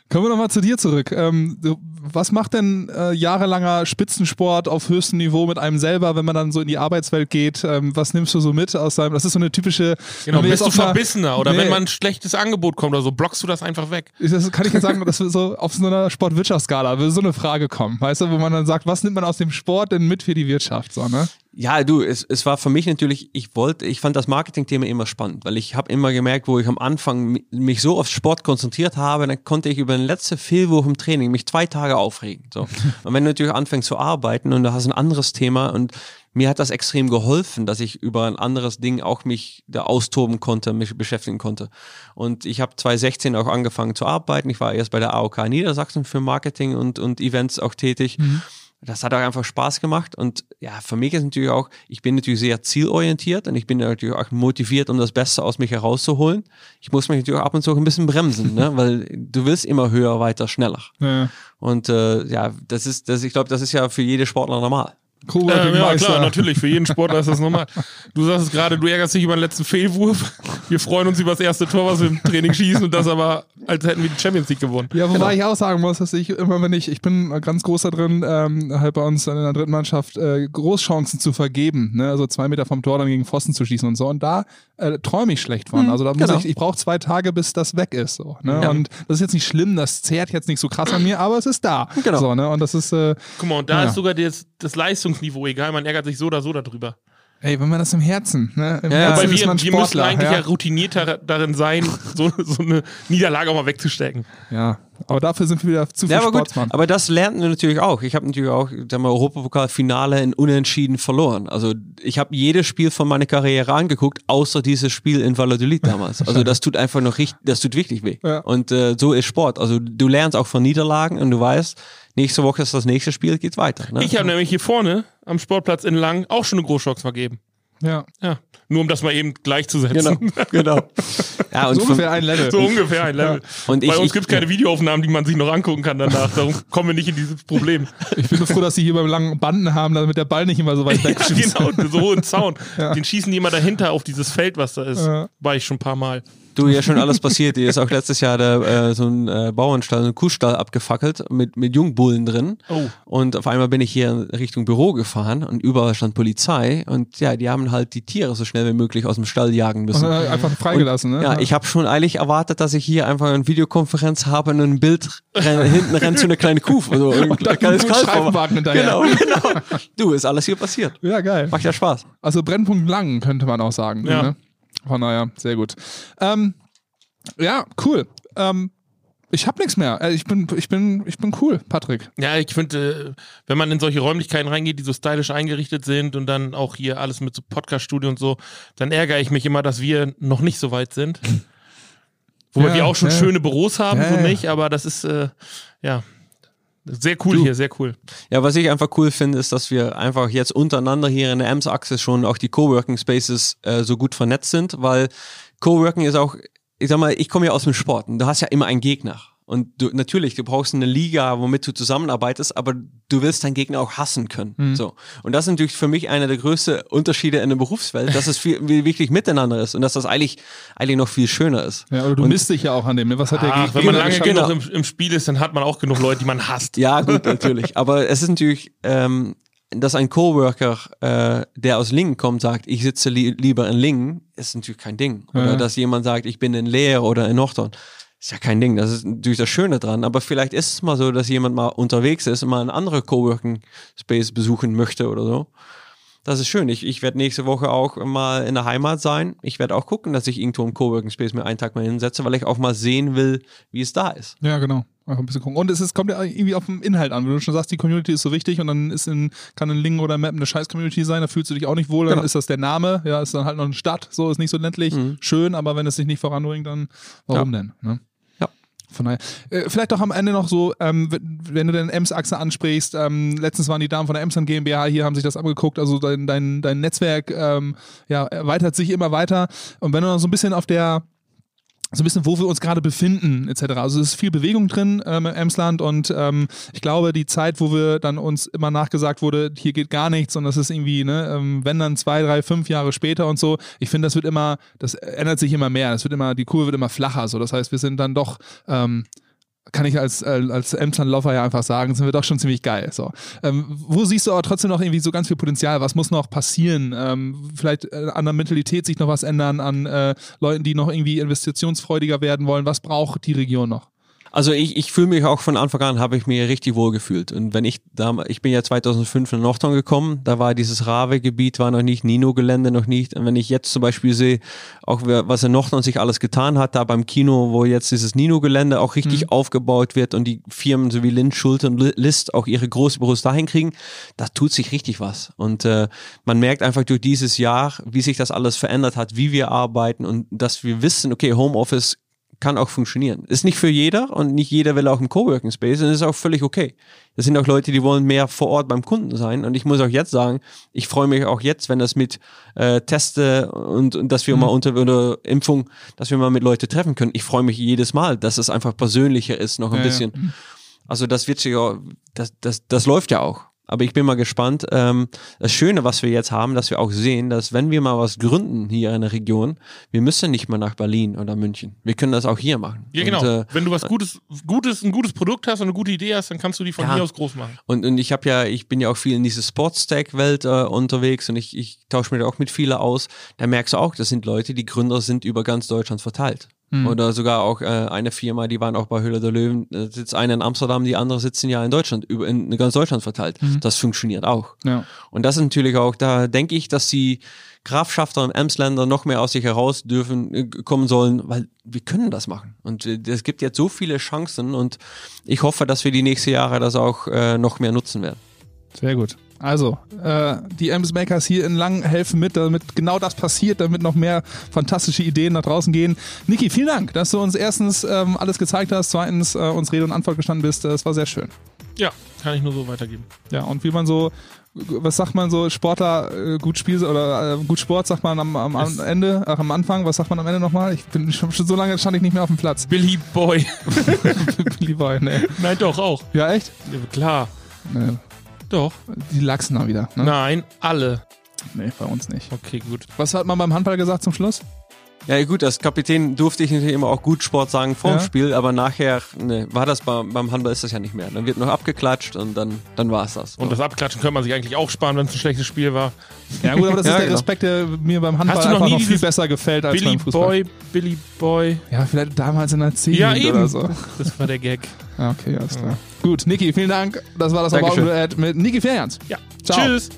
Kommen wir nochmal zu dir zurück. Ähm, du was macht denn äh, jahrelanger Spitzensport auf höchstem Niveau mit einem selber, wenn man dann so in die Arbeitswelt geht? Ähm, was nimmst du so mit aus seinem, das ist so eine typische... Genau, bist du verbissener oder Nee. wenn mal ein schlechtes Angebot kommt oder so, blockst du das einfach weg. Das kann ich jetzt sagen, dass wir so auf so einer Sportwirtschaftsskala würde so eine Frage kommen, weißt du, wo man dann sagt, was nimmt man aus dem Sport denn mit für die Wirtschaft, so, ne? Ja, du, es, es war für mich natürlich, ich wollte, ich fand das Marketingthema immer spannend, weil ich habe immer gemerkt, wo ich am Anfang mi- mich so auf Sport konzentriert habe, dann konnte ich über den letzten Fehlwurf im Training mich zwei Tage aufregen. So. Und wenn du natürlich anfängst zu arbeiten und du hast ein anderes Thema und mir hat das extrem geholfen, dass ich über ein anderes Ding auch mich da austoben konnte, mich beschäftigen konnte. Und ich habe 2016 auch angefangen zu arbeiten. Ich war erst bei der AOK Niedersachsen für Marketing und, und Events auch tätig. Das hat auch einfach Spaß gemacht und ja, für mich ist natürlich auch, ich bin natürlich sehr zielorientiert und ich bin natürlich auch motiviert, um das Beste aus mich herauszuholen. Ich muss mich natürlich ab und zu auch ein bisschen bremsen, ne? weil du willst immer höher, weiter, schneller. Ja. Und äh, ja, das ist, das, ich glaube, das ist ja für jede Sportler normal. Ähm, ja, klar, natürlich. Für jeden Sportler ist das normal. Du sagst es gerade, du ärgerst dich über den letzten Fehlwurf. Wir freuen uns über das erste Tor, was wir im Training schießen und das aber, als hätten wir die Champions League gewonnen. Ja, wobei Genau. ich auch sagen muss, dass ich immer, wenn ich, ich bin ganz groß da drin, ähm, halt bei uns in der dritten Mannschaft, äh, Großchancen zu vergeben, ne? also zwei Meter vom Tor dann gegen Pfosten zu schießen und so. Und da äh, träume ich schlecht von. Also da muss genau. ich, ich brauche zwei Tage, bis das weg ist. So, ne? Ja. Und das ist jetzt nicht schlimm, das zehrt jetzt nicht so krass an mir, aber es ist da. Genau. So, ne? Und das ist, äh, Guck mal, und da Ja. ist sogar das, das Leistungsniveau egal. Man ärgert sich so oder so darüber. ey, wenn man das im Herzen, ne? Im Ja, Herzen Weil ist wir, man wir müssen Sportler. eigentlich ja, ja. routinierter darin sein, so, so eine Niederlage auch mal wegzustecken. ja, aber dafür sind wir wieder zu viel Ja, aber gut, Sportsmann. aber das lernt man natürlich auch. Ich habe natürlich auch, sagen wir, Europapokalfinale in Unentschieden verloren. Also ich habe jedes Spiel von meiner Karriere angeguckt, außer dieses Spiel in Valladolid damals. Also das tut einfach noch richtig, das tut wirklich weh. Ja. Und äh, so ist Sport. Also du lernst auch von Niederlagen und du weißt, nächste Woche ist das nächste Spiel, geht weiter. Ne? Ich habe nämlich hier vorne am Sportplatz in Lang auch schon eine Großchance vergeben. Ja. Ja. Nur um das mal eben gleichzusetzen. Genau, genau. Ja, und So ungefähr ein Level. So ungefähr ein Level. Und Bei ich- uns gibt es keine Videoaufnahmen, die man sich noch angucken kann danach. Darum kommen wir nicht in dieses Problem. Ich bin nur froh, dass sie hier beim langen Banden haben, damit der Ball nicht immer so weit weg Ja, genau, so hohen Zaun. Den schießen die immer dahinter auf dieses Feld, was da ist. Ja. War ich schon ein paar Mal. Du, ja schon alles passiert. Hier ist auch letztes Jahr der, äh, so ein äh, Bauernstall, so ein Kuhstall abgefackelt mit, mit Jungbullen drin. Oh. Und auf einmal bin ich hier in Richtung Büro gefahren und überall stand Polizei. Und ja, die haben halt die Tiere so schnell wie möglich aus dem Stall jagen Und müssen. dann einfach freigelassen, ne? Ja, ich habe schon eilig erwartet, dass ich hier einfach eine Videokonferenz habe und ein Bild renn, hinten rennt so eine kleine Kuh. Also ein dann kleines ein Kalb. Genau, genau. Du, ist alles hier passiert. Ja, geil. Macht ja Spaß. Also Brennpunkt lang, könnte man auch sagen. Ja. Ne? Von daher, sehr gut. Ähm, ja, cool. Ähm, ich habe nichts mehr. Äh, Ich bin, ich, bin, ich bin cool, Patrick. Ja, ich finde, äh, wenn man in solche Räumlichkeiten reingeht, die so stylisch eingerichtet sind und dann auch hier alles mit so Podcast-Studio und so, dann ärgere ich mich immer, dass wir noch nicht so weit sind. Wobei Ja, wir auch schon ja. schöne Büros haben, Ja, so ja. nicht, aber das ist, äh, ja, sehr cool Du. hier, sehr cool. Ja, was ich einfach cool finde, ist, dass wir einfach jetzt untereinander hier in der Ems-Achse schon auch die Coworking Spaces äh, so gut vernetzt sind, weil Coworking ist auch, ich sag mal, ich komme ja aus dem Sport und du hast ja immer einen Gegner. Und du, natürlich, du brauchst eine Liga, womit du zusammenarbeitest, aber du willst deinen Gegner auch hassen können. So. Und das ist natürlich für mich einer der größten Unterschiede in der Berufswelt, dass es viel, wie wirklich miteinander ist und dass das eigentlich, eigentlich noch viel schöner ist. Ja, oder du Und- misst dich ja auch an dem. Ne? Was hat der Ach, Gegner wenn man lange genug im, im Spiel ist, dann hat man auch genug Leute, die man hasst. Ja, gut, natürlich. Aber es ist natürlich, ähm, dass ein Coworker, äh, der aus Lingen kommt, sagt, ich sitze li lieber in Lingen, ist natürlich kein Ding. Oder Ja. dass jemand sagt, ich bin in Leer oder in Nordhorn. Ist ja kein Ding. Das ist natürlich das Schöne dran. Aber vielleicht ist es mal so, dass jemand mal unterwegs ist und mal einen anderen Coworking Space besuchen möchte oder so. Das ist schön. Ich, ich werde nächste Woche auch mal in der Heimat sein. Ich werde auch gucken, dass ich irgendwo im Coworking Space mir einen Tag mal hinsetze, weil ich auch mal sehen will, wie es da ist. Ja, genau. Einfach ein bisschen gucken. Und es ist, kommt ja irgendwie auf den Inhalt an. Wenn du schon sagst, die Community ist so wichtig und dann ist in, kann in Lingen oder Map eine scheiß Community sein, da fühlst du dich auch nicht wohl, dann Genau. ist das der Name, ja, ist dann halt noch eine Stadt, so ist nicht so ländlich, schön, aber wenn es sich nicht voranbringt, dann warum denn? Ne? Von daher. Äh, vielleicht auch am Ende noch so, ähm, wenn, wenn du deine Ems-Achse ansprichst, ähm, letztens waren die Damen von der Emsland GmbH hier, haben sich das angeguckt, also dein, dein, dein Netzwerk ähm, ja, erweitert sich immer weiter. Und wenn du noch so ein bisschen auf der so ein bisschen, wo wir uns gerade befinden, etc. Also es ist viel Bewegung drin ähm, im Emsland und ähm, ich glaube, die Zeit, wo wir dann uns immer nachgesagt wurde, hier geht gar nichts und das ist irgendwie, ne, ähm, wenn dann zwei, drei, fünf Jahre später und so, ich finde, das wird immer, das ändert sich immer mehr. Das wird immer, die Kurve wird immer flacher. So, das heißt, wir sind dann doch ähm, kann ich als, äh, als Emsland-Lover ja einfach sagen, sind wir doch schon ziemlich geil. So. Ähm, wo siehst du aber trotzdem noch irgendwie so ganz viel Potenzial? Was muss noch passieren? Ähm, vielleicht äh, an der Mentalität sich noch was ändern, an äh, Leuten, die noch irgendwie investitionsfreudiger werden wollen. Was braucht die Region noch? Also ich, ich fühle mich auch von Anfang an, habe ich mich richtig wohl gefühlt. Und wenn ich da, ich bin ja 2005 in Nordhorn gekommen, da war dieses Rave-Gebiet, war noch nicht Nino-Gelände, noch nicht. Und wenn ich jetzt zum Beispiel sehe, auch was in Nordhorn sich alles getan hat, da beim Kino, wo jetzt dieses Nino-Gelände auch richtig mhm. aufgebaut wird und die Firmen so wie Lind, Schulte und List auch ihre Großbüros dahin kriegen, da tut sich richtig was. Und äh, man merkt einfach durch dieses Jahr, wie sich das alles verändert hat, wie wir arbeiten und dass wir wissen, okay, Homeoffice kann auch funktionieren. Ist nicht für jeder und nicht jeder will auch im Coworking Space und ist auch völlig okay. Das sind auch Leute, die wollen mehr vor Ort beim Kunden sein und ich muss auch jetzt sagen, ich freue mich auch jetzt, wenn das mit äh, Teste und, und dass wir mhm. mal unter oder Impfung, dass wir mal mit Leute treffen können. Ich freue mich jedes Mal, dass es einfach persönlicher ist, noch ein ja, bisschen. Ja. Also das wird sich auch, das, das, das läuft ja auch. Aber ich bin mal gespannt. Ähm, das Schöne, was wir jetzt haben, dass wir auch sehen, dass wenn wir mal was gründen hier in der Region, wir müssen nicht mal nach Berlin oder München. Wir können das auch hier machen. Ja, genau. Und, äh, wenn du was Gutes, Gutes, ein gutes Produkt hast und eine gute Idee hast, dann kannst du die von ja. hier aus groß machen. Und, und ich habe ja, ich bin ja auch viel in diese Sportstack-Welt äh, unterwegs und ich, ich tausche mich auch mit vielen aus. Da merkst du auch, das sind Leute, die Gründer sind über ganz Deutschland verteilt. Hm. Oder sogar auch äh, eine Firma, die waren auch bei Höhle der Löwen, da sitzt eine in Amsterdam, die andere sitzen ja in Deutschland, über, in ganz Deutschland verteilt. Mhm. Das funktioniert auch. Ja. Und das ist natürlich auch, da denke ich, dass die Grafschafter und Emsländer noch mehr aus sich heraus dürfen, äh, kommen sollen, weil wir können das machen. Und äh, es gibt jetzt so viele Chancen und ich hoffe, dass wir die nächsten Jahre das auch äh, noch mehr nutzen werden. Sehr gut. Also, äh, die Ems Makers hier in Lang helfen mit, damit genau das passiert, damit noch mehr fantastische Ideen nach draußen gehen. Niki, vielen Dank, dass du uns erstens ähm, alles gezeigt hast, zweitens äh, uns Rede und Antwort gestanden bist. Das war sehr schön. Ja, kann ich nur so weitergeben. Ja, und wie man so, was sagt man so, Sportler äh, gut spielt oder äh, gut Sport sagt man am, am, am Ende, ach, am Anfang, was sagt man am Ende nochmal? Ich bin schon, schon so lange stand ich nicht mehr auf dem Platz. Billy Boy. Billy Boy, ne. Nein, doch, auch. Ja, echt? Ja, klar. Nee. Doch. Die Lachsen wieder. Ne? Nein, alle. Nee, bei uns nicht. Okay, gut. Was hat man beim Handball gesagt zum Schluss? Ja gut, als Kapitän durfte ich natürlich immer auch gut Sport sagen vor dem ja. Spiel, aber nachher ne, war das beim, beim Handball ist das ja nicht mehr. Dann wird noch abgeklatscht und dann, dann war es das. Und das Abklatschen könnte man sich eigentlich auch sparen, wenn es ein schlechtes Spiel war. Ja gut, aber das ja, ist der genau. Respekt, der mir beim Handball noch einfach noch viel besser gefällt als Billy beim Fußball. Boy, Billy Boy. Ja, vielleicht damals in der 10 ja, oder so. Das war der Gag. Ja, okay, alles klar. Gut, Niki, vielen Dank. Das war das About mit Niki Ferjans. Ja. Ciao. Tschüss.